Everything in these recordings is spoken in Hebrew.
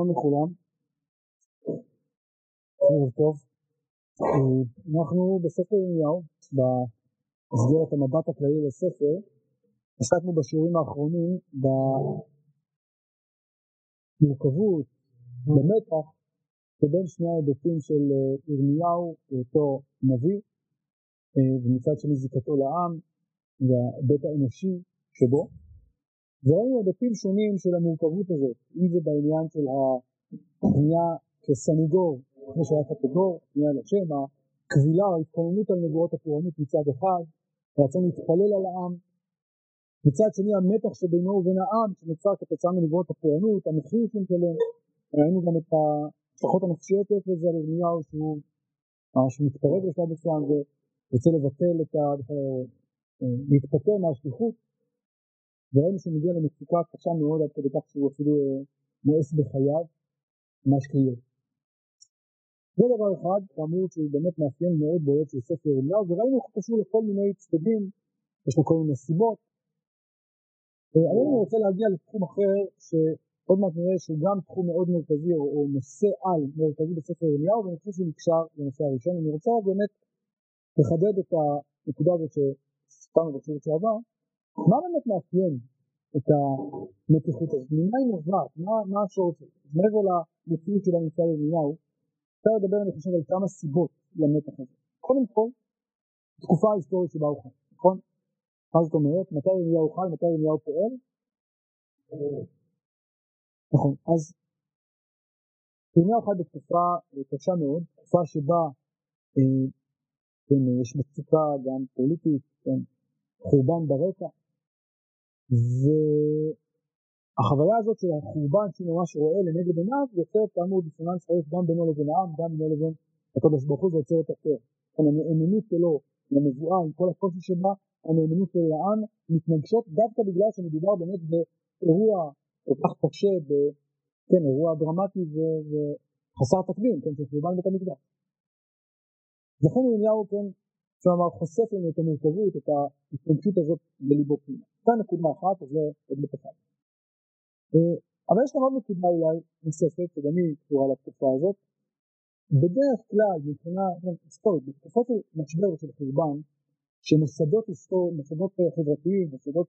שלום לכולם, ערב טוב. אנחנו בספר ירמיהו, במסגרת המבט הכללי לספר, עסקנו בשיעורים האחרונים במורכבות, במתח, שבין שני ההיבטים של ירמיהו, אותו נביא, ומצד שני זיקתו לעם, וההיבט האנושי שבו. וראינו היבטים שונים של המורכבות הזאת, אם זה בעניין של הפנייה כסניגור, כמו שהיה קטגור, פנייה לשם, הכבילה, ההתכוננות על נבואות הפורענות מצד אחד, הרצון להתפלל על העם, מצד שני המתח שבינו ובין העם שנוצר כתוצאה מנבואות הפורענות, המחיר משלם, ראינו גם את ההשלכות הנפשיות לזה על ירמיהו שהוא מתפרק בשלב מסוים ורוצה לבטל את ה... להתפטר מהשליחות וראינו שהוא מגיע למצוקה קשה מאוד עד כדי כך שהוא אפילו מואס בחייו, ממש קריאות. זה דבר אחד, כאמור שהוא באמת מאפיין מאוד בולט של ספר ירמיהו, וראינו איך הוא קשור לכל מיני צדדים, יש לו כל מיני סיבות. היום אני רוצה להגיע לתחום אחר, שעוד מעט נראה שהוא גם תחום מאוד מרכזי, או, נושא על מרכזי בספר ירמיהו, ואני חושב שהוא נקשר לנושא הראשון. אני רוצה באמת לחדד את הנקודה הזאת שסתרנו בשיעור שעבר, מה באמת מאפיין את המתיחות הזאת? ממה היא נובעת? מה, השורש שלה? מעבר למציאות של הממצא ירמיהו, אפשר לדבר אני חושב על כמה סיבות למתח הזה. קודם כל, תקופה ההיסטורית שבה הוא חי, נכון? מה זאת אומרת? מתי ירמיהו חי? מתי ירמיהו פועל? נכון, אז ירמיהו חי בתקופה קשה מאוד, תקופה שבה אה, כן, יש מצוקה גם פוליטית, כן, חורבן ברקע, והחוויה הזאת של החורבן שהוא ממש רואה לנגד עיניו יוצרת כאמור דיסוננס חריף גם בינו לבין העם, גם בינו לבין הקדוש ברוך הוא ויוצרת אחר. הנאמנות שלו לנבואה עם כל הקושי שבה, הנאמנות שלו לעם מתנגשות דווקא בגלל שמדובר באמת באירוע כל כך קשה, כן, אירוע דרמטי וחסר תקדים, כן, של חורבן בית המקדש. לכן ירמיהו כן כלומר חושף לנו את המורכבות, את ההתנגשות הזאת בליבו פנימה. זו נקודה אחת, אז זה היבט אחד. אבל יש גם עוד נקודה אולי נוספת, שגם היא קשורה לתקופה הזאת. בדרך כלל, מבחינה היסטורית, בתקופות של משבר של חורבן, שמוסדות היסטוריים, מוסדות חברתיים, מוסדות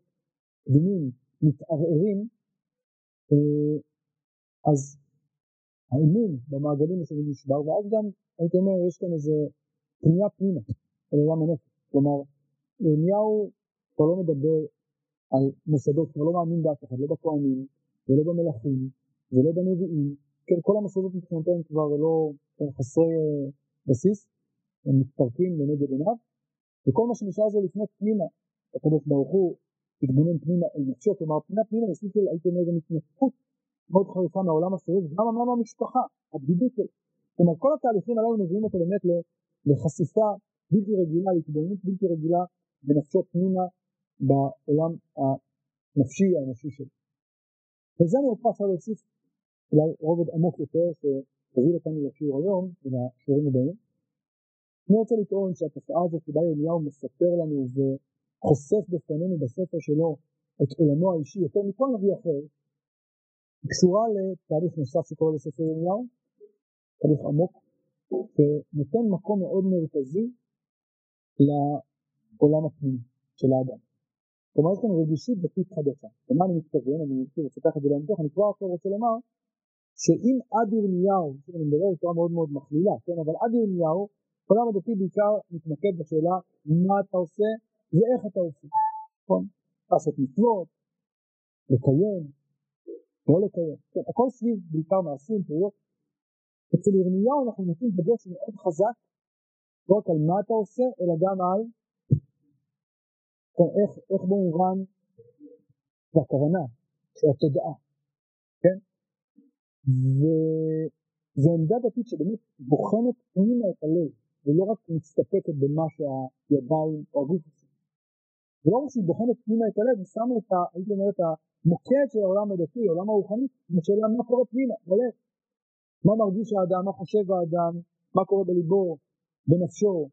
קדומים, מתערערים, אז האמון במעגלים מסביב נשבר, ואז גם, הייתי אומר, יש כאן איזה פנייה פנימה. אל עולם הנפש. כלומר, ירמיהו כבר לא מדבר על מוסדות, כבר לא מאמין באף אחד, לא בכהנים, ולא במלכים, ולא בנביאים, כן, כל המוסדות מבחינתהם כבר לא חסרי בסיס, הם מתפרקים לנגד עיניו, וכל מה שנשאר זה לפנות פנימה, הקדוש ברוך הוא התבונן פנימה אל נפשו, כלומר פנימה פנימה זה סוג של הייתי אומר גם התנתקות מאוד חריפה מהעולם הסביב, גם מעולם המשפחה, הבדידות שלו. כלומר כל התהליכים הללו מביאים אותו באמת לחשיפה בלתי רגילה, להתבוננות בלתי רגילה בנפשו פנימה בעולם הנפשי האנושי שלו. וזה אני רוצה עכשיו להוסיף אולי רובד עמוק יותר שתוביל אותנו לשיעור היום ולשיעורים הבאים. אני רוצה לטעון שהתופעה הזאת שבה ירמיהו מספר לנו וחושף בפנינו בספר שלו את עולמו האישי יותר מכל נביא אחר, קשורה לתהליך נוסף שקורה בספר ירמיהו, תהליך עמוק, ונותן מקום מאוד מרכזי לעולם הפנימי של האדם. כלומר יש כאן רגישות דתית חדשה. למה אני מתכוון? אני שוב אצטרך את זה להמשך, אני כבר עכשיו רוצה לומר שאם עד ירמיהו, אני מדבר בצורה מאוד מאוד מכלילה, כן, אבל עד ירמיהו, העולם הדתי בעיקר מתמקד בשאלה מה אתה עושה ואיך אתה עושה. נכון? לעשות מצוות, לקיים, לא לקיים. כן, הכל סביב בעיקר מעשים, פעולות. אצל ירמיהו אנחנו נותנים דגש מאוד חזק לא רק על מה אתה עושה, אלא גם על איך, איך במובן, והכוונה, של התודעה, כן? וזו עמדה דתית שבאמת בוחנת פנימה את הלב, ולא רק מסתפקת במה שהידיים או הגוף עושים. ולא רק שהיא בוחנת פנימה את הלב, היא שמה את, ה, הייתי אומר, את המוקד של העולם הדתי, העולם הרוחני, בשאלה מה קורה פנימה, בלב. מה מרגיש האדם, מה חושב האדם, מה קורה בליבו, בנפשו,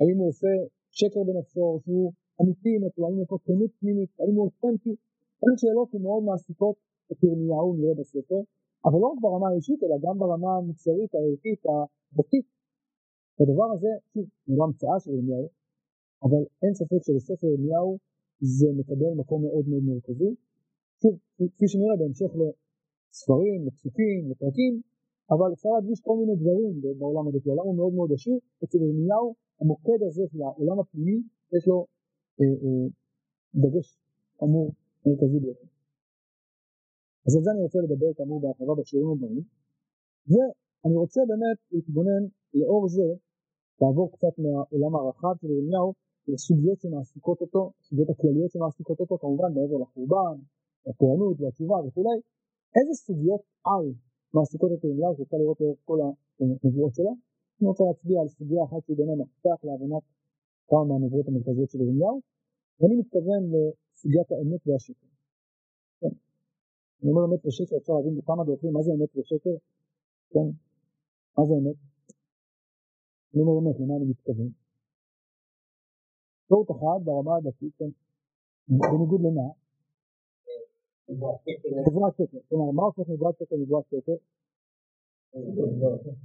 האם הוא עושה שקר בנפשו, שהוא אמיתי האם יש לו כנות פנימית, האם הוא אותנטי, אלה שאלות שמאוד מעסיקות את ירמיהו נראה בספר, אבל לא רק ברמה האישית אלא גם ברמה המוצרית, הערכית, הדתית. הדבר הזה, שוב, זה לא המצאה של ירמיהו, אבל אין ספק שבספר ירמיהו זה מקבל מקום מאוד מאוד מרכזי. שוב, כפי שנראה בהמשך לספרים, לפסוקים, לפרקים, אבל אפשר להדגיש כל מיני דברים בעולם הדתי, העולם הוא מאוד מאוד עשיר, אצל ירמיהו המוקד הזה של העולם הפנימי יש לו דגש אמור מרכזי ביותר. אז על זה אני רוצה לדבר כאמור בהרחבה בשיעורים הבאים, ואני רוצה באמת להתבונן לאור זה, לעבור קצת מהעולם הרחב של ירמיהו לסוגיות שמעסיקות אותו, סוגיות הכלליות שמעסיקות אותו, כמובן מעבר לחורבן, לפורענות והתשובה וכולי, איזה סוגיות על מעסיקות את ירמיהו שאפשר לראות לאורך כל הנבואות שלו. אני רוצה להצביע על סוגיה אחת שהיא באמת מפתח להבנת כמה מהנבואות המרכזיות של ירמיהו, ואני מתכוון לסוגיית האמת והשקר. כן. אני אומר אמת ושקר, אפשר להבין בכמה דרכים מה זה אמת ושקר, כן, מה זה אמת? אני אומר אמת, למה אני מתכוון? אפשרות אחת ברמה הדתית, כן, בניגוד למה? נבואת שקר, כלומר מה הופך נבואת שקר לנבואת שקר?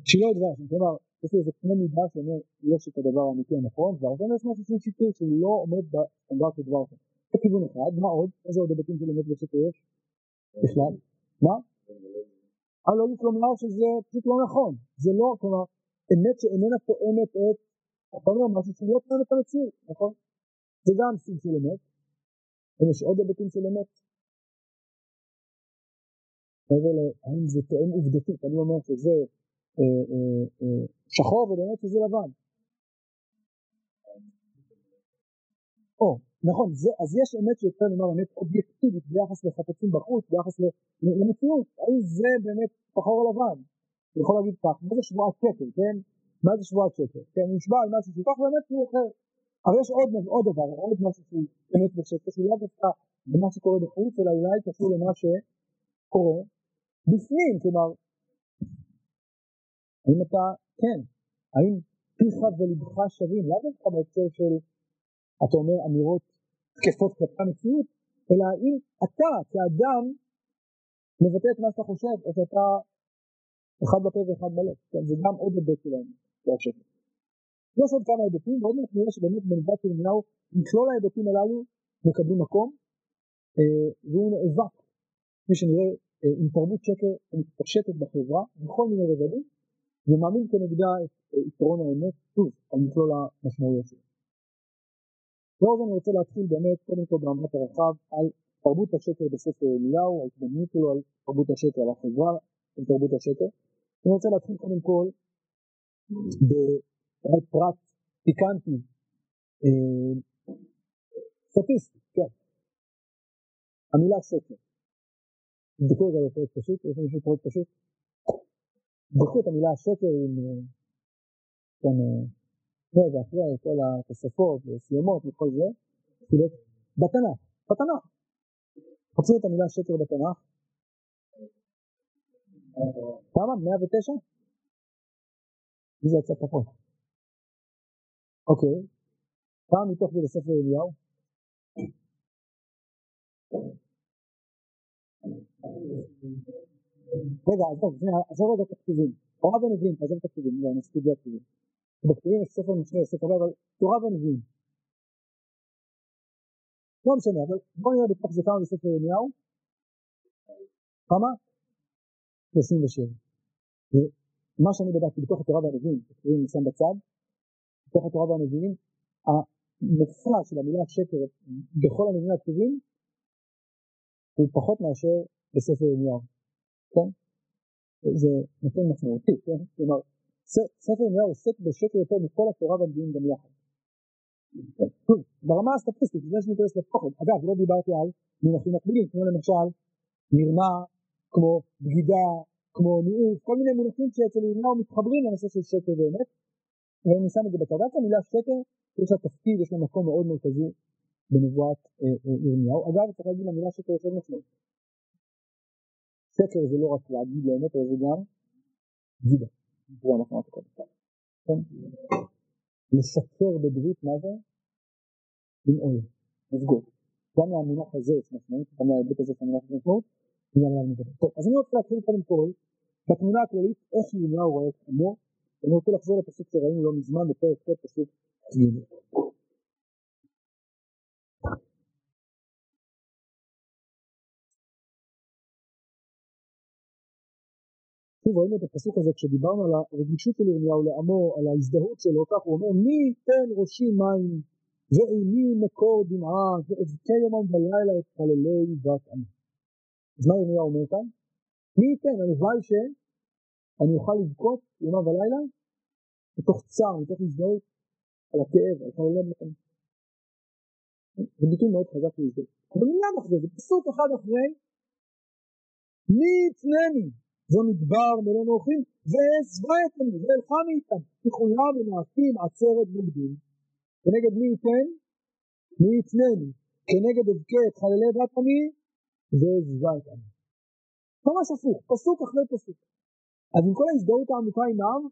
שלא דבר, כלומר יש לי איזה קנה מידה שאומר יש את הדבר האמיתי הנכון, והרבה יש משהו שהוא שקרי שהוא לא עומד בסטנדרט של דבר אחר. זה כיוון אחד, מה עוד? איזה עוד היבטים של אמת ושקר יש? בכלל? מה? הלא כלומר שזה פשוט לא נכון, זה לא, כלומר אמת שאיננה תואמת את, אתה אומר משהו שלא תואם את המציאות, נכון? זה גם סוג של אמת, ויש עוד היבטים של אמת, מעבר להאם זה תואם עובדתית, אני אומר שזה אה, אה, אה, שחור ובאמת שזה לבן. או, נכון, זה, אז יש אמת שיותר נאמר אמת אובייקטיבית ביחס לחפצים בחוץ, ביחס למציאות, האם זה באמת שחור או לבן? אני יכול להגיד כך, מה זה שבועת שקר, כן? מה זה שבועת שקר? כן, נשבע על משהו שכך באמת הוא אחר. אבל יש עוד, עוד דבר, עוד משהו שהוא אמת בשקר, שהוא לא דווקא במה שקורה בחוץ, אלא אולי קשור למה שקורה בפנים, כלומר, האם אתה, כן, האם פיך ולבך שווים, לאו דווקא בהקשר של, אתה אומר, אמירות תקפות כלפי המציאות, אלא האם אתה כאדם מבטא את מה שאתה חושב, או שאתה אחד בפה ואחד בלב, כן, זה גם עוד היבט שלהם, בהקשר. יש עוד כמה היבטים, ועוד מעט נראה שבאמת בנבואת ירמיהו, מכלול ההיבטים הללו מקבלים מקום, אה, והוא נאבק, כפי שנראה אה, עם תרבות שקר מתפשטת בחברה בכל מיני רבדים ומאמין כנגדה את אה, עקרון האמת, שוב, על מכלול המשמעויות שלו. ואז אני רוצה להתחיל באמת קודם כל במבט הרחב על תרבות השקר בספר אליהו, ההתבוננות שלו על תרבות השקר, על החברה של תרבות השקר. אני רוצה להתחיל קודם כל בפרט פיקנטי, אה, סטטיסטי, כן. המילה שקר. תבדקו את זה בפרק פשוט, יש מישהו פרק פשוט? תבדקו את המילה שקר עם, כן, רגע, אחרי כל התוספות וסיומות וכל זה, בתנ"ך, בתנ"ך. חפשו את המילה שקר בתנ"ך. כמה? 109? מי זה יצא פחות? אוקיי. כמה מתוך זה בספר ירמיהו? רגע, עזוב, עזוב רגע תקציבים. תורה ונביאים, עזוב תקציבים, לא, אני אספיד תקציבים. בכתיבים יש ספר משנה, ספר הבא, אבל תורה ונביאים. לא משנה, אבל בואו נראה בתוך זה כמה בספר ירמיהו. כמה? 37. מה שאני בדקתי בתוך התורה והנביאים, תקציבים שם בצד, בתוך התורה והנביאים, המופע של המילה שקר בכל הנביאים הכתובים הוא פחות מאשר בספר ירמיהו, כן? זה נותן משמעותי, כן? כלומר, ספר ירמיהו עוסק בשקר יותר מכל התורה והנביאים גם יחד. טוב, ברמה הסטטיסטית, לפני שאני אכנס לתוכן, אגב, לא דיברתי על מונחים מקבילים, כמו למשל מרמה, כמו בגידה, כמו מיעוט, כל מיני מונחים שאצל ירמיהו מתחברים לנושא של שקר באמת, ואני שם את זה בצד. המילה שקר, יש לה תפקיד, יש לה מקום מאוד מרכזי בנבואת אה, אה, ירמיהו. אגב, צריך להגיד למילה שקר יותר משמעות. שקר זה לא רק להגיד לאמת, אלא זה גם גידה. זה אמרנו קודם. כן? לשקר בברית, מה זה? לנעול, לבגוד. גם מהמונח הזה יש משמעות, גם מההיבט הזה יש משמעות, טוב, אז אני רוצה להתחיל קודם כל בתמונה הכללית איך ירמיהו רואה את עמו, אני רוצה לחזור לפסוק שראינו לא מזמן בפרק ט' פסוק ג'. שוב ראינו את הפסוק הזה כשדיברנו על הרגישות של ירמיהו לעמו, על ההזדהות שלו, כך הוא אומר מי ייתן ראשי מים ועיני מקור דמעה ואבכה יומם ולילה את חללי בת עמי. אז מה ירמיהו אומר כאן? מי ייתן, הלוואי שאני אוכל לבכות יומם ולילה מתוך צער, מתוך הזדהות על הכאב, על חללי בת עמי. זה ביטוי מאוד חזק להזדהות. אבל מיד אחרי זה, פסוק אחד אחרי מי יתנני ומדבר מלון אורחים ועזבה את עמי ואלכה מאיתם כולם מנאפים עצרת בוגדים כנגד מי ייתן? מי יתנני כנגד אבכה את חללי בת עמי ועזבה את עמי ממש הפוך, פסוק אחרי פסוק אז עם כל ההזדהות העמוקה עם העם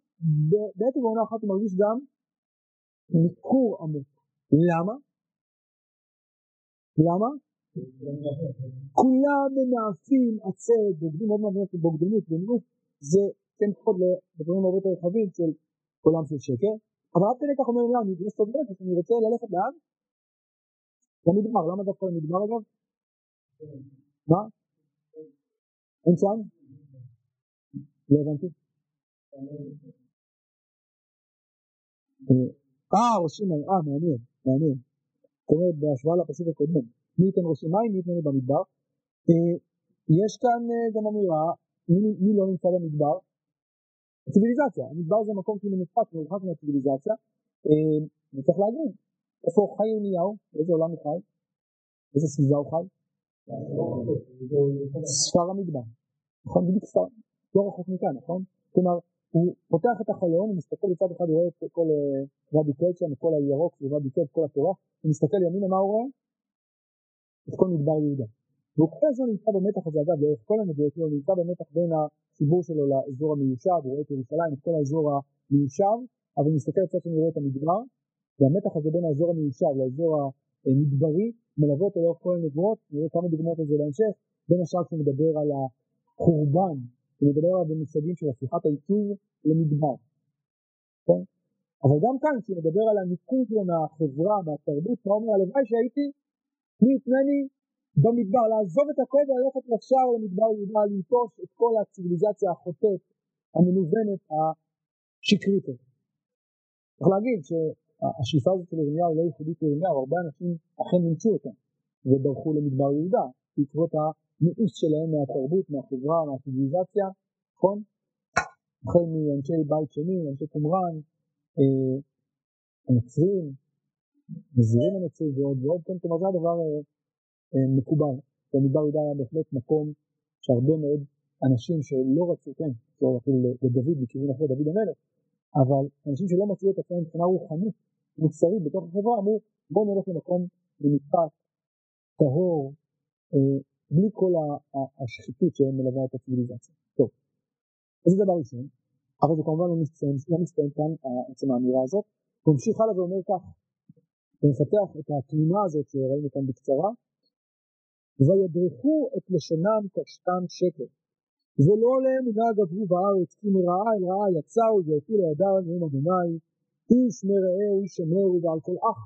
בעת ובעונה אחת הוא מרגיש גם ניכור עמוק למה? למה? כולם מנאפים עצרת בוגדים, עוד מעט בוגדנות ומיעוט, זה כן פחות לדברים הרבה יותר רחבים של עולם של שקר, אבל עד כדי כך אומר לה, אני אגרס טוב נפש, אני רוצה ללכת לאן? למדבר, למה דווקא למדבר אגב? מה? אין שם? לא הבנתי. אה, ראשים, אה, מעניין, מעניין. זאת אומרת, בהשוואה לפסוק הקודם. מי ייתן ראשי מים, מי ייתן במדבר. יש כאן גם אמירה, מי, לא נמצא במדבר? הציביליזציה, המדבר זה מקום כאילו מופק, מרוחק מהציביליזציה, וצריך להגיד, איפה חי ירמיהו, באיזה עולם הוא חי, איזה סביבה הוא חי, ספר המדבר, נכון, בדיוק ספר, לא רחוק מכאן, נכון, כלומר, הוא פותח את החלון, הוא מסתכל מצד אחד, הוא רואה את כל רבי קלצ'ן, את כל הירוק, רבי קלצ'ן, כל התורה, הוא מסתכל ימינה, מה הוא רואה? את כל מדבר יהודה. והוא כל הזמן נמצא במתח הזה, אגב, לאורך כל הנבואות שלו, נמצא במתח בין החיבור שלו לאזור המיושב, הוא רואה את ירושלים, את כל האזור המיושב, אבל הוא מסתכל קצת רואה את המדבר, והמתח הזה בין האזור המיושב לאזור המדברי, מלווה אותו לאורך כל הנבואות, נראה כמה דוגמאות על זה בהמשך, בין השאר כשהוא מדבר על החורבן, הוא מדבר עליו במושגים של הפיכת העיצוב למדבר. כן? אבל גם כאן, כשהוא מדבר על הניקוד מהחברה, מהתרבות, הוא אומר, הלוואי שהייתי מי יתנני במדבר, לעזוב את הכל וללכת ישר למדבר יהודה, לנטוש את כל הציוויליזציה החוטאת, המנוונת, השקרית הזאת. צריך להגיד שהשאיפה הזאת של ירמיהו לא ייחודית לירמיהו, הרבה אנשים אכן נמצאו אותה וברחו למדבר יהודה בעקבות המיאוס שלהם מהתרבות, מהחברה, מהציוויליזציה, נכון? החל מאנשי בית שני, אנשי קומראן, אה, הנוצרים, נזירים הנוצרים ועוד ועוד, כן, כלומר זה הדבר אה, אה, מקובל. במדבר יהודה היה בהחלט מקום שהרבה מאוד אנשים שלא רצו, כן, לא אפילו לדוד בכיוון אחר, דוד המלך, אבל אנשים שלא מצאו את עצמם מבחינה רוחנית, מוסרית בתוך החברה, אמרו בואו נלך למקום מנותק, טהור, אה, בלי כל השחיתות שמלווה את הציוויליזציה. טוב, אז זה דבר ראשון, אבל זה כמובן לא מסתיים, לא כאן עצם האמירה הזאת, הוא ממשיך הלאה ואומר כך, ומפתח את התמונה הזאת שראינו כאן בקצרה, וידרכו את לשונם קשתם שקר. ולא עליהם מנהג עברו בארץ, כי מרעה אל רעה יצאו והפילו ידם נאום אדוני, איש מרעהו איש אמרו ועל כל אח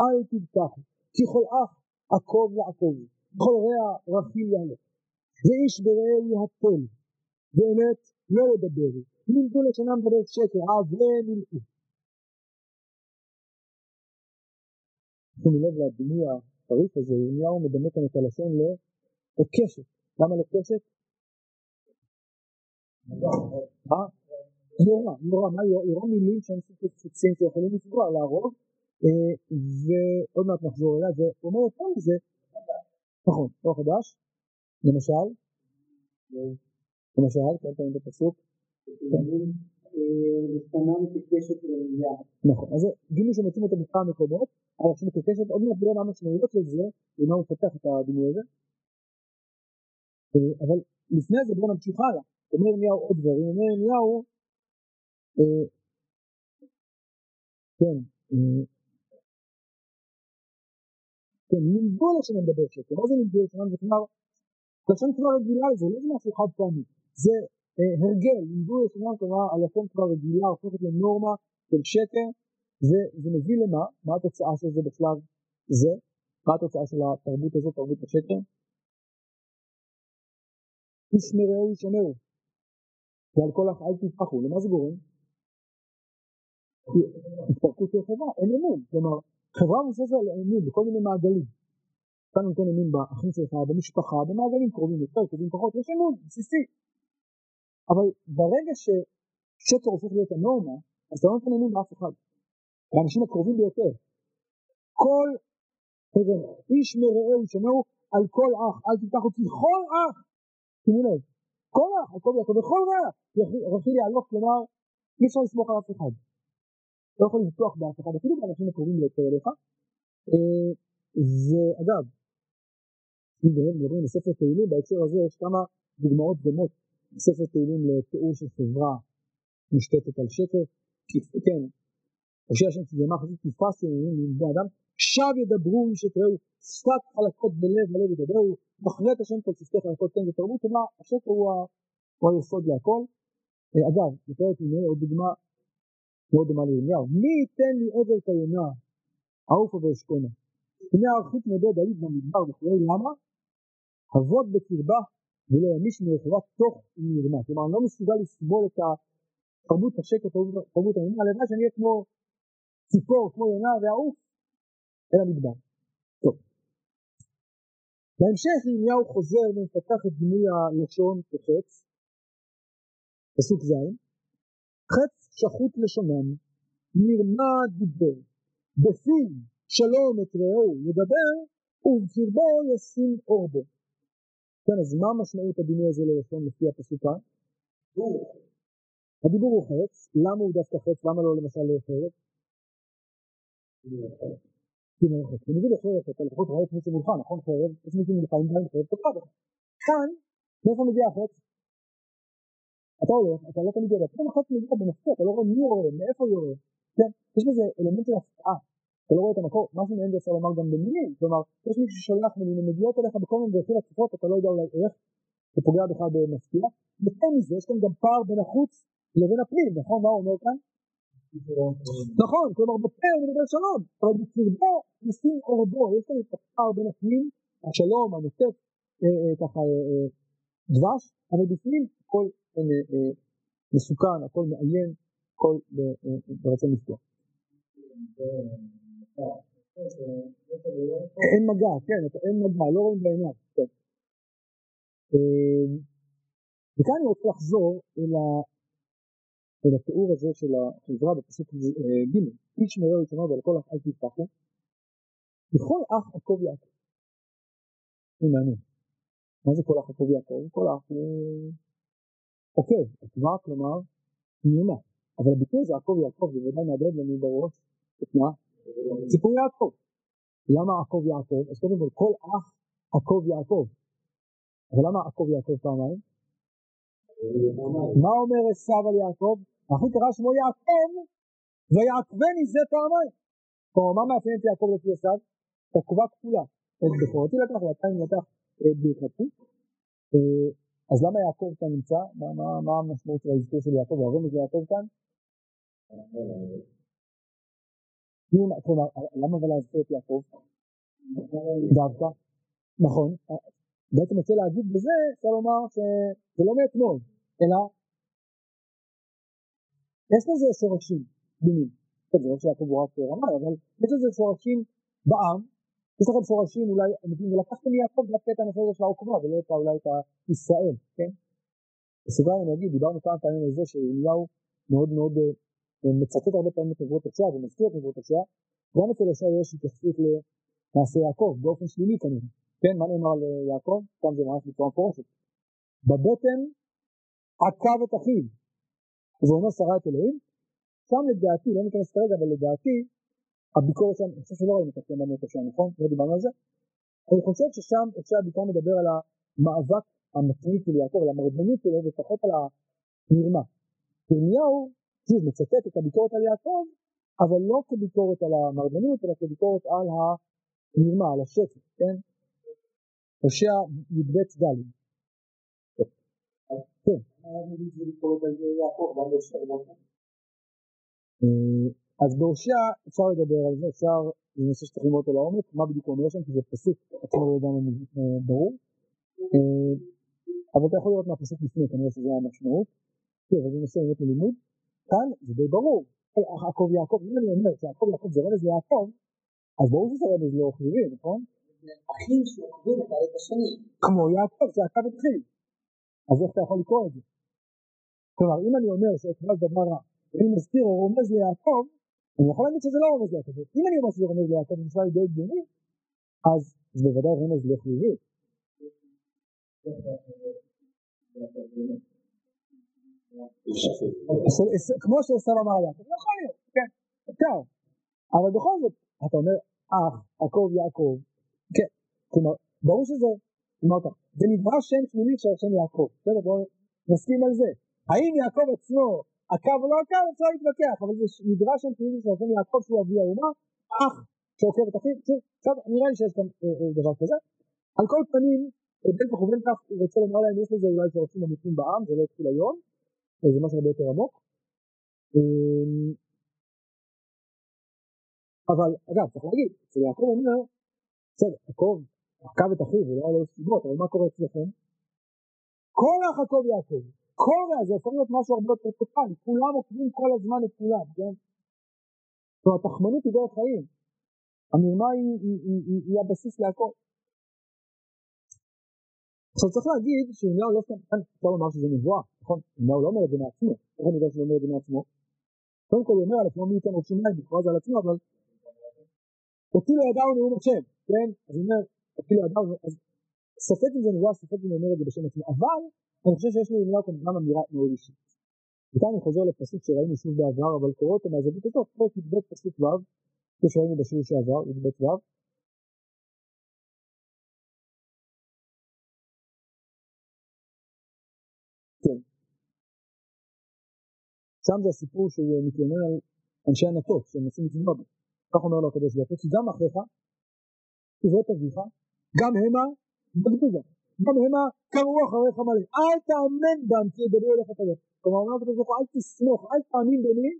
אל תבטחו, כי כל אח עקוב יעקב, כל רע רכיל יעלה, ואיש ברעהו יהפל, ואמת לא ידברו, לימדו לשונם דבר שקר, עברי מלכו. שימו לב לדימוי החריף הזה, ירמיהו מדמה כאן את הלשון לעוקשת. למה לעוקשת? אה? יורה, יורה, מה יורה? יורה מילים שהם חוצים שיכולים לפגוע, להרוג, ועוד מעט נחזור אליה, ואומר יותר מזה, נכון, לא חדש, למשל, למשל, כן, תמיד בפסוק, נכון, אז גילו שמוצאים אותו בכמה מקומות, אבל כשמקשקשת עוד מעט נראה מה המשמעויות של זה, ומה הוא מפתח את הדימוי הזה. אבל לפני זה בואו נמשיך הלאה, אומר ירמיהו עוד דברים, אומר ירמיהו, כן, כן, נלבו לשם מדבר שקר, מה זה נלבו לשם? זה כלומר, לשון כבר רגילה לזה, לא זה משהו חד פעמי, זה אה, הרגל, לימדו ישנה כלומר הלשון כבר רגילה הופכת לנורמה של שקר, וזה מביא למה? מה התוצאה של זה בשלב זה? מה התוצאה של התרבות הזאת, תרבות השקר? איש ישמרו, ועל כל אח אל תתפחו, למה זה גורם? התפרקות של חברה, אין אמון, כלומר חברה מבוססת על אמון בכל מיני מעגלים. אתה נותן אמון באחים שלך, במשפחה, במעגלים קרובים יותר, קרובים פחות, יש אמון, בסיסי. אבל ברגע ששקר הופך להיות הנורמה, אז אתה לא נותן אמון באף אחד. האנשים הקרובים ביותר. כל אבן, איש מרעהו ישמעו על כל אח, אל תפתח אותי, כל אח, שימו לב, כל אח, על כל יעקב, וכל רע, רכיל יעלוף, כלומר, אי אפשר לסמוך על אף אחד. לא יכול לבטוח באף אחד, אפילו באנשים הקרובים ביותר אליך. ואגב, אם באמת מדברים בספר תהילים, בהקשר הזה יש כמה דוגמאות דומות בספר תהילים לתיאור של חברה מושתתת על שקר, כן, הושע השם צדמה חזית תפס ימים מבני אדם, שב ידברו איש את רעהו, שפת חלקות בלב ולב ידברו, מחנה את השם כל שפתי חלקות כן ותרבות, כלומר השקר הוא היסוד להכל. אגב, נתארת ממנו עוד דוגמה מאוד דומה לירמיהו, מי ייתן לי עבר כיונה, ערופה ואשכונה. הנה הרחית נודד העיד במדבר וכולי, למה? אבות בקרבה ולא ימיש מרחבה תוך מרמה. כלומר, אני לא מסוגל לסבול את תרבות השקט, תרבות המרמה, הלוואי שאני אהיה כמו ציפור, כמו יונה ואעוף אל המדבר. טוב. בהמשך ירמיהו חוזר ומפתח את דימוי הלשון כחץ, פסוק ז', חץ שחוט לשונם, מרמה דיבר, בפיו שלום את רעהו ידבר, ובקרבו ישים אור בו. כן, אז מה משמעות הדימוי הזה ללשון לפי הפסוק כאן? הדיבור הוא חץ, למה הוא דווקא חץ? למה לא למשל חרב? כי מרחק. בניגוד לחרב, אתה לפחות רואה את מי שמולך, נכון חרב? יש מישהו מולך עם דם חרב תוקע בך. כאן, מאיפה מגיע החץ? אתה הולך, אתה לא תמיד יודע, פתאום החץ מגיע במפתח, אתה לא רואה מי יורה, מאיפה יורה. כן, יש בזה אלמנט של הפתעה. אתה לא רואה את המקור, משהו מעין זה אפשר לומר גם במילים, כלומר, יש מישהו ששולח מילים, הן מגיעות אליך בכל מיני דרכים עקיפות, אתה לא יודע אולי איך, זה פוגע בך במפתיע. יותר מזה, יש כאן גם פער בין החוץ לבין הפנים, נכון? מה הוא אומר כאן? נכון, כלומר בפה הוא מדבר שלום, אבל בקרבו נשים אורבו, יש כאן את הפער בין הפנים, השלום, הנוטף, ככה דבש, אבל בפנים הכל מסוכן, הכל מאיים, הכל ברצון לפתוח. אין מגע, כן, אין מגע, לא רואים בעיניים. כן. וכאן אני רוצה לחזור אל התיאור הזה של החברה בפסוק ג' איש מראה ראשונה ועל כל אח אל תפתחו בכל אח עקוב יעקב. זה מעניין. מה זה כל אח עקוב יעקב? כל אח הוא עוקב, עקבה כלומר מיומה. אבל הביטוי הזה עקוב יעקב בוודאי מהדהד לנו בראש את מה? סיפור יעקב. למה עקוב יעקב? אז קודם כל כל אח עקוב יעקב. אבל למה עקוב יעקב פעמיים? מה אומר עשיו על יעקב? אחי קרא שמו יעקב ויעקבני זה פעמיים. כלומר מה מאפיין את יעקב לפי עשיו? עקבה כפולה. את בכורתי לקח ועתיים לקח את ברכתי. אז למה יעקב כאן נמצא? מה המשמעות של האזכור של יעקב? הרמז ליעקב כאן? כלומר, למה אבל להזכיר את יעקב? דווקא, נכון, בעצם רוצה להגיד בזה, אפשר לומר שזה לא מאתמול, אלא יש לזה שורשים פנימיים, זה לא שיעקב הוא רק רמה, אבל יש לזה שורשים בעם, יש לכם שורשים אולי, ולקחתם מיעקב דווקא את הנושא הזה של העוקבה ולא את אולי את ישראל, כן? בסוגריים אני אגיד, דיברנו כמה פעמים על זה שירמיהו מאוד מאוד מצטט הרבה פעמים את נבואות הושע ומזכיר את נבואות הושע, גם אצל הושע יש התייחסות למעשה יעקב באופן שלילי כנראה, כן, מה נאמר ליעקב? כאן זה ממש בצורה מפורשת. בבטן עקב את אחיו, וזה אומר שרה את אלוהים, שם לדעתי, לא ניכנס כרגע, אבל לדעתי, הביקורת שם, אני חושב שלא ראינו את השם בנות הושע, נכון? לא דיברנו על זה? אני חושב ששם הושע בעיקר מדבר על המאבק המתמיד של יעקב, על המרדנות שלו, ופחות על המרמה. ירמיהו שוב מצטט את הביקורת על יעקב, אבל לא כביקורת על המרדנות, אלא כביקורת על המרמה, על השקר, כן? הושע י"ב ד' כן. אז בהושע אפשר לדבר על זה, אפשר, זה נושא שצריך ללמוד אותו לעומק, מה בדיוק אומר שם, כי זה פסוק עצמו לא לגמרי ברור, אבל אתה יכול לראות מהפסוק לפני, כנראה שזה המשמעות, כן, אבל זה נושא באמת ללימוד, כאן זה די ברור, עקב יעקב, אם אני אומר שעקב יעקב זה רמז ליעקב, אז ברור שזה רמז לא חיובי, נכון? אחים שעוקבים אחד את השני. כמו יעקב שעקב את חיל. אז איך אתה יכול לקרוא את זה? כלומר, אם אני אומר שאתמול דבר רע, אני מזכיר או רומז ליעקב, אני יכול להגיד שזה לא רומז ליעקב. אם אני אומר שזה רומז ליעקב, זה נשמע לי די הגיוני, אז זה בוודאי רמז לא חיובי. כמו שעשו אמר יעקב, יכול להיות, כן, אפשר. אבל בכל זאת, אתה אומר, אח, עקב יעקב, כן, כלומר, ברור שזה, אמרת, זה נברא שם תמימי של השם יעקב, בסדר, בואו נסכים על זה. האם יעקב עצמו עקב או לא עקב, אפשר להתווכח, אבל זה נדרש שם תמימי של השם יעקב שהוא אבי האומה, אח שעוקב את אחיו, עכשיו נראה לי שיש כאן דבר כזה. על כל פנים, בין כך ובין כך רוצה לומר להם, יש לזה אולי שורשים עמוקים בעם, זה לא התחיל היום, זה משהו הרבה יותר עמוק. אבל אגב, צריך להגיד, אצל יעקב אומר, בסדר, יעקב עקב את אחיו, ולא היה לו סיבות, אבל מה קורה אצלכם? כל החקוב יעקב, כל זה יכול להיות משהו הרבה יותר קטן, כולם עוקבים כל הזמן את כולם, כן? זאת אומרת, התחמנות היא דרך חיים, המרמה היא, היא, היא, היא, היא הבסיס להכל. עכשיו צריך להגיד שירמיהו לא סתם, אפשר לומר שזה נבואה, נכון? ירמיהו לא אומר את זה מעצמו, איך אני יודע שהוא אומר את זה מעצמו? קודם כל הוא אומר על עצמו מי ייתן עוד שיניים, לכאורה זה על עצמו, אבל אותי לא ידעו נאום השם, כן? אז הוא אומר, אותי לא ידעו, אז ספק אם זה נבואה, ספק אם הוא אומר את זה בשם עצמו, אבל אני חושב שיש לירמיהו כאן גם אמירה מאוד אישית. וכאן אני חוזר לפסוק שראינו שוב בעבר, אבל קורא אותו מהזווית הזאת, פרק י"ב פסוק ו', כפי שראינו בשיעור שעבר, י"ב ו', שם זה הסיפור שהוא מתלונן על אנשי הנטות שהם מנסים לתבוע בו. כך אומר לו הקדוש ברוך הוא, כי גם אחיך, ובית אביך, גם המה. גם המה קראו אחריך מלא. אל תאמן בם כי ידברו אליך כזה. כלומר אומר הקדוש ברוך הוא, אל תסמוך, אל תאמין במי?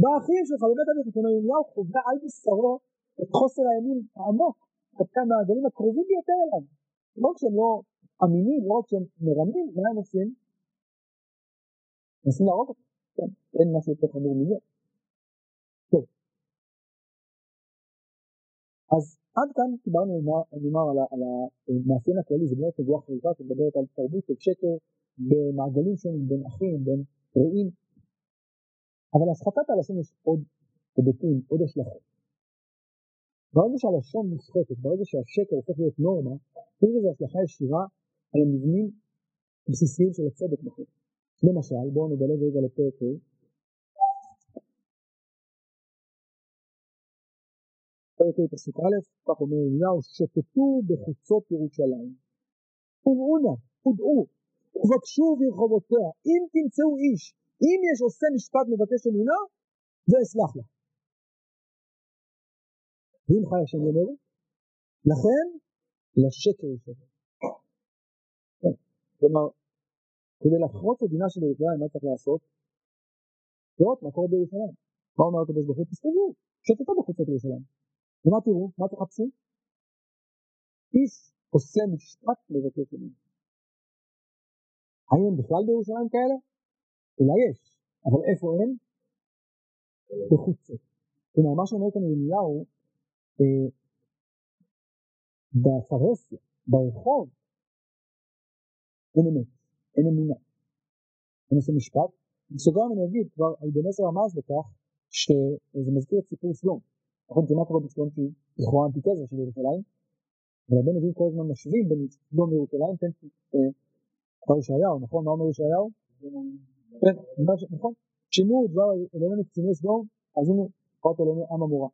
באחים שלך, בבית אביך. כלומר ירמיהו חווה על בשרו את חוסר האמון העמוק, דווקא מהגלים הקרובים ביותר אליו. לא רק שהם לא אמינים, לא רק שהם מרמים, מה הם עושים? מנסים להרוג אותם. כן, אין משהו יותר חמור מזה. טוב. אז עד כאן דיברנו נאמר על המאפיין הכללי, זה באמת נבואה חריפה שמדברת על תרבות של שקר במעגלים שונים, בין אחים, בין רעים. אבל להשחתת הלשון יש עוד היבטים, עוד השלכות. ברגע שהלשון מושחתת, ברגע שהשקר הופך להיות נורמה, יש לזה השלכה ישירה על המבנים בסיסיים של הצדק בחוק. למשל, בואו נדלג רגע לפרק ה' פרק ה' פסוק א', כך אומר ירמיהו, שוטטו בחוצות ירושלים. וראו נא, ודעו, ובקשו ברחובותיה, אם תמצאו איש, אם יש עושה משפט מבקש אמונה, ואסלח לה. ואם חי השם יאמרו, לכן לשקר ישבר. כן, כלומר, כדי לחרוץ את דינה של ירושלים, מה צריך לעשות? לראות מה קורה בירושלים. מה אומר הקדוש ברוך הוא? תסתובבו, שוטטו בחוצות ירושלים. ומה תראו? מה תחפשו? איש עושה משפט לבקש אמונה. האם הם בכלל בירושלים כאלה? אולי יש, אבל איפה הם? בחוצות. כלומר, מה שאומר כאן ירמיהו, אה, בפרהסיה, ברחוב, אין אמת, אין אמונה. אין עושה משפט. בסוגריים אני אגיד, כבר אלבנסר רמז לכך, שזה מזכיר את סיפור סלום. נכון, כי מה קורה בסלום שהיא לכאורה אנטיתזה של ירושלים? אבל הרבה נביאים כל הזמן משווים בין סלום לירושלים, כן, כבר ישעיהו, נכון? מה אומר ישעיהו? כן, נכון. שינו דבר אלוהינו קציני סדום, אז הנה קראת אלוהינו עם המורה.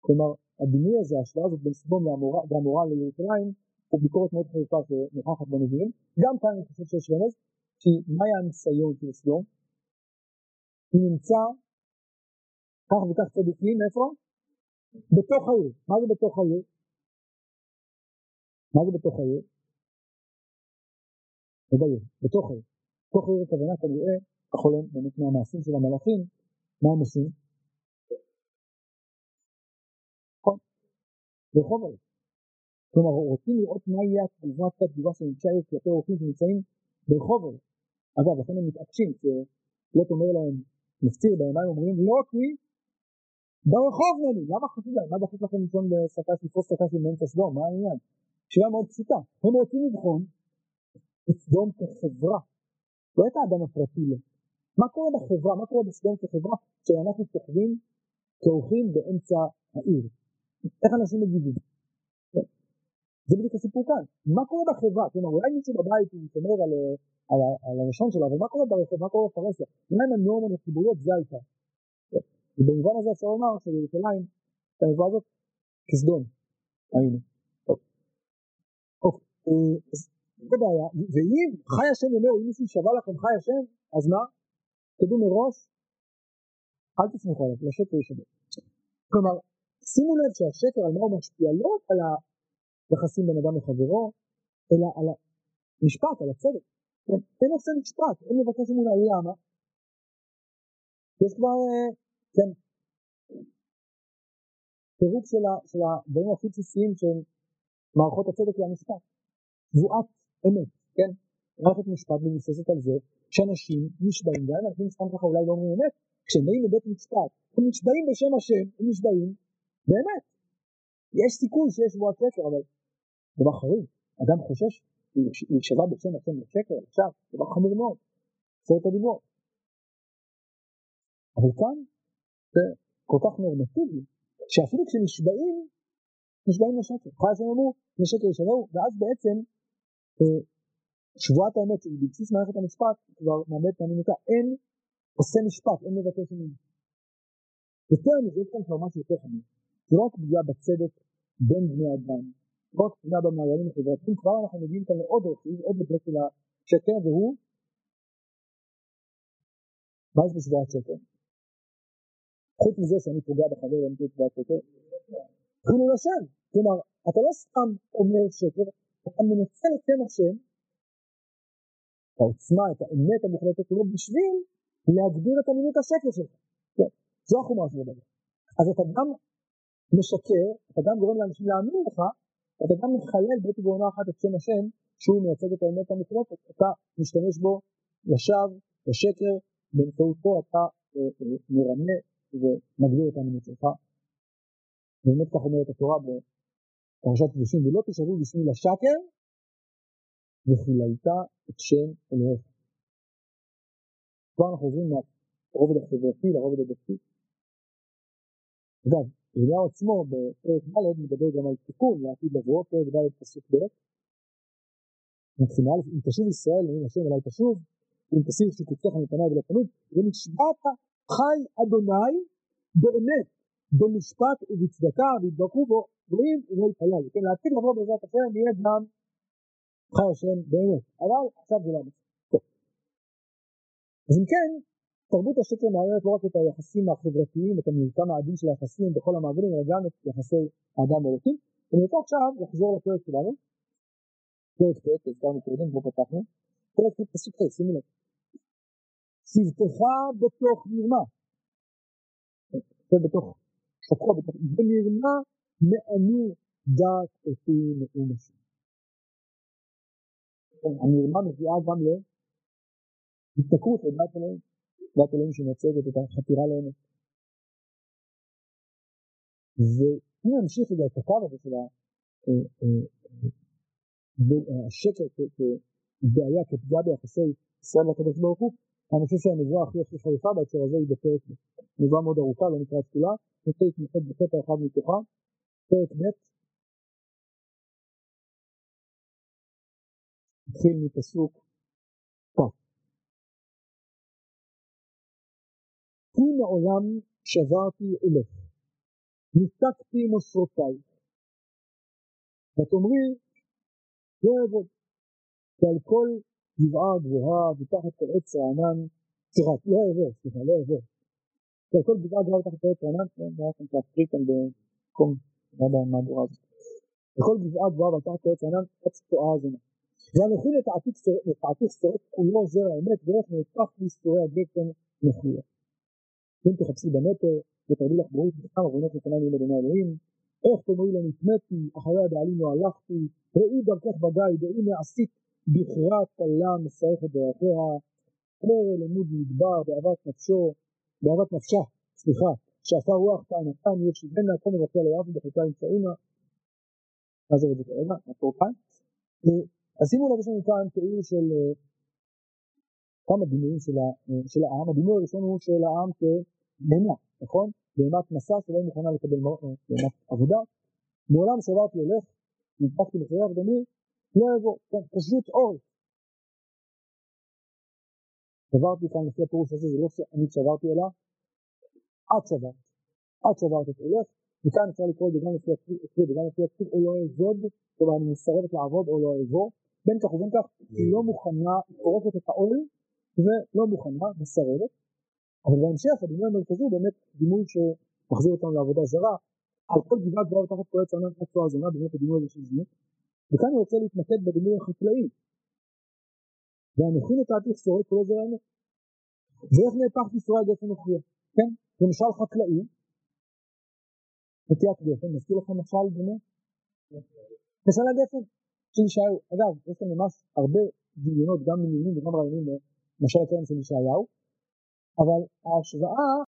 כלומר, הדימוי הזה, ההשוואה הזאת בין סדום והמורה לירושלים, הוא ביקורת מאוד חריפה שנוכחת בנביאים. גם כאן אני חושב שיש רמז, כי מה היה הניסיון של סדום? הוא נמצא כך וכך צדיקים, איפה? בתוך העיר. מה זה בתוך העיר? מה זה בתוך העיר? לא בעיר, בתוך העיר. בתוך העיר הכוונה כנראה, להיות באמת מהמעשים של המלאכים, מה הם עושים? נכון, ברחוב העיר. כלומר, רוצים לראות מה יהיה התגובת התגובה של העיר כלפי אורחים שנמצאים ברחוב העיר. אגב, לכן הם מתעקשים, שלוט אומר להם, מפציר בהם, הם אומרים, לא כי ברחוב נני, למה חשוב להם? מה דחוף לכם לישון בשקה של לתפוס שקה של באמצע סדום? מה העניין? שאלה מאוד פשוטה, הם רוצים לבחון את סדום כחברה, לא את האדם הפרטי לו. מה קורה בחברה, מה קורה בסדום כחברה, כשאנחנו שוכבים כאורחים באמצע העיר? איך אנשים מגיבים? זה בדיוק הסיפור כאן. מה קורה בחברה? כלומר, אולי מישהו בבית הוא שומר על, על, על הלשון שלו, אבל מה קורה ברחוב? מה קורה בפרסיה? מהם הנורמות הציבוריות? זה העיקר. ובמובן הזה אפשר לומר שבירושלים, את הנבואה הזאת, כסדום, היינו. אוקיי, אז זה בעיה, ואם חי השם אומר, אם מישהו שווה לכם חי השם, אז מה? תדעו מראש, אל תסמכו עליו, לשקר ישבר. כלומר, שימו לב שהשקר על מה הוא משפיע לא רק על היחסים בין אדם לחברו, אלא על המשפט, על הצדק. כן, אין עושה משפט, אין מבקש אמונה, למה? יש כבר, אה, כן, פירוק של הדברים הכי בסיסיים של מערכות הצדק והמשפט. תבואת אמת, כן? מערכת משפט מבוססת על זה שאנשים נשבעים, גם אנשים סתם ככה אולי לא אומרים אמת, כשהם באים לבית משפט, הם נשבעים בשם השם, הם נשבעים באמת. יש סיכוי שיש בועת שקר, אבל דבר חריג, אדם חושש להישבע בשם השם לשקר, עכשיו, דבר חמור מאוד, עשרת הדיברות. אבל כאן זה כל כך נורמטיבי, שאפילו כשנשבעים, נשבעים לשקר. חי השם אמרו, לשקר ישבעו, ואז בעצם אה, שבועת האמת שהיא בבסיס מערכת המשפט כבר מאבד את האמינותה. אין עושה משפט, אין מבטא שנים. יותר מזה, יש כאן כבר משהו יותר חמור. זה לא רק פגיעה בצדק בין בני אדם, לא רק פגיעה במעגלים החברתיים, כבר אנחנו מגיעים כאן לעוד רכיב, עוד בדרך של השקר, והוא מה זה בשבועת שקר? חוץ מזה שאני פוגע בחבר ואני בשבועת שקר, חילול השם. כלומר, אתה לא סתם אומר שקר, אתה מנצל את שם השם, את העוצמה, את האמת המוחלטת שלו, בשביל להגביר את אמינות השקר שלך. כן, זו החומה של הדבר. אז אתה גם משקר, אתה גם גורם לאנשים להאמין לך, אתה גם מחלל בעת ובעונה אחת את שם השם, שהוא מייצג את האמת המוחלטת, אתה משתמש בו ישר, בשקר, באמצעותו אתה אה, אה, מרמה ומגביר את האמינות שלך. באמת כך אומרת התורה פרשת קדושים, ולא תשאבו בשמי לשקר, וחיללת את שם אלוהיך. כבר אנחנו עוברים מהרובד החברתי לרובד הדתי. אגב, ירמיהו עצמו בפרק ד' מדבר גם על תיקון לעתיד לבוא, פרק ד' פסוק ב', מבחינה אם תשוב ישראל, אומרים השם אליי תשוב, אם תסיר שיקוצך מפניי ולא תנוד, ונשבעת חי אדוני באמת במשפט ובצדקה ויתברכו בו גויים ולא יתפלל. כן, להתחיל לבוא בעזרת השם יהיה גם חי השם באמת. אבל עכשיו זה לא מצב. אז אם כן, תרבות השקר מערערת לא רק את היחסים החברתיים, את המרקם העדין של היחסים בכל המעגלים, אלא גם את יחסי האדם ואלוקים. אני רוצה עכשיו לחזור לפרק שלנו, פרק ט', הזכרנו קודם, בו פתחנו, פרק ט', פסוק ח', שימו לב. צוותך בתוך מרמה. בתוך שקוע בתוך, במרמה מענו דעת אותי נאום השם. המרמה מביאה גם להתנכרות לדעת אלוהים, דעת אלוהים שמייצגת את החתירה לאמת. ואם נמשיך רגע את הקו הזה של השקר כבעיה, כפגיעה ביחסי ישראל והקדוש ברוך הוא, אני חושב שהנבואה הכי הכי חריפה בהקשר הזה היא בפרק נבואה מאוד ארוכה, לא נקרא את כולה, רוצה להתמקד בקטע אחד מתוכה, פרק ב', נתחיל מפסוק כ'. כי מעולם שברתי אלך, ניתקתי מוסרותיי, ותאמרי לא אעבוד, ועל כל גבעה גבוהה ותחת כל עץ רענן, סליחה, לא אעבור, סליחה, לא אעבור. כל גבעה גבוהה ותחת כל עץ רענן, זה היה כאן תהפכי כאן במקום, לא יודע מה הדורה הזאת. וכל גבעה גבוהה ועל תחת עץ ענן עץ תועה זונה. ואנוכי לתעתיך שורק כולו זרע האמת ואיך נהפך מסתורי הבטן מחויה. אם תחפשי במטר ותרדי לך בכמה עוונות לפניי עם אדוני אלוהים. איך תאמרי לו נטמאתי אחרי הבעלים לא הלכתי ראי דרכך בגיא והנה עשית בכרת קלה מסייכת דרכיה פרא לימוד מדבר באהבת נפשו באהבת נפשה סליחה שעשה רוח טענתם ישבנה כל מבצע ליד ובחלקה ימצאינה מה זה רבי כרגע? נעצור כאן אז שימו לב יש לנו כאן תיאור של כמה דימויים של העם. הדימוי הראשון הוא של העם כבהמה נכון? בהמת מסע שלא מוכנה לקבל בהמת עבודה. מעולם שברתי הולך נדבקתי מחירי אבדמי לא יבוא, כן, פשוט אור. שברתי כאן לפי הפירוש הזה זה לא שאני שברתי אלא את שברת, את שברת את הולך. מכאן אפשר לקרוא את זה גם לפי הכתיב וגם לפי הכתיב או לא אעבוד, כלומר אני מסרבת לעבוד או לא אעבור, בין כך ובין כך היא לא מוכנה, היא פורקת את העול ולא מוכנה, מסרבת, אבל בהמשך הדימוי המרכזי הוא באמת דימוי שמחזיר אותנו לעבודה זרה, על כל גבעת גבוהה תחת כל עץ ענן עצו הזונה, באמת הדימוי הזה של זנות, וכאן אני רוצה להתמקד בדימוי החקלאי, ואנוכי נתתי שורק כל עזר האמת, ואיך נהפך ישראל גפן נוכריה, כן, למשל חקלאי, נטיית גפן, מזכיר לכם משל דומה? משל הגפן. של ישעיהו, אגב, יש כאן ממש הרבה דמיונות, גם דמיונים וגם רעיונים למשל הקרן של ישעיהו, אבל ההשוואה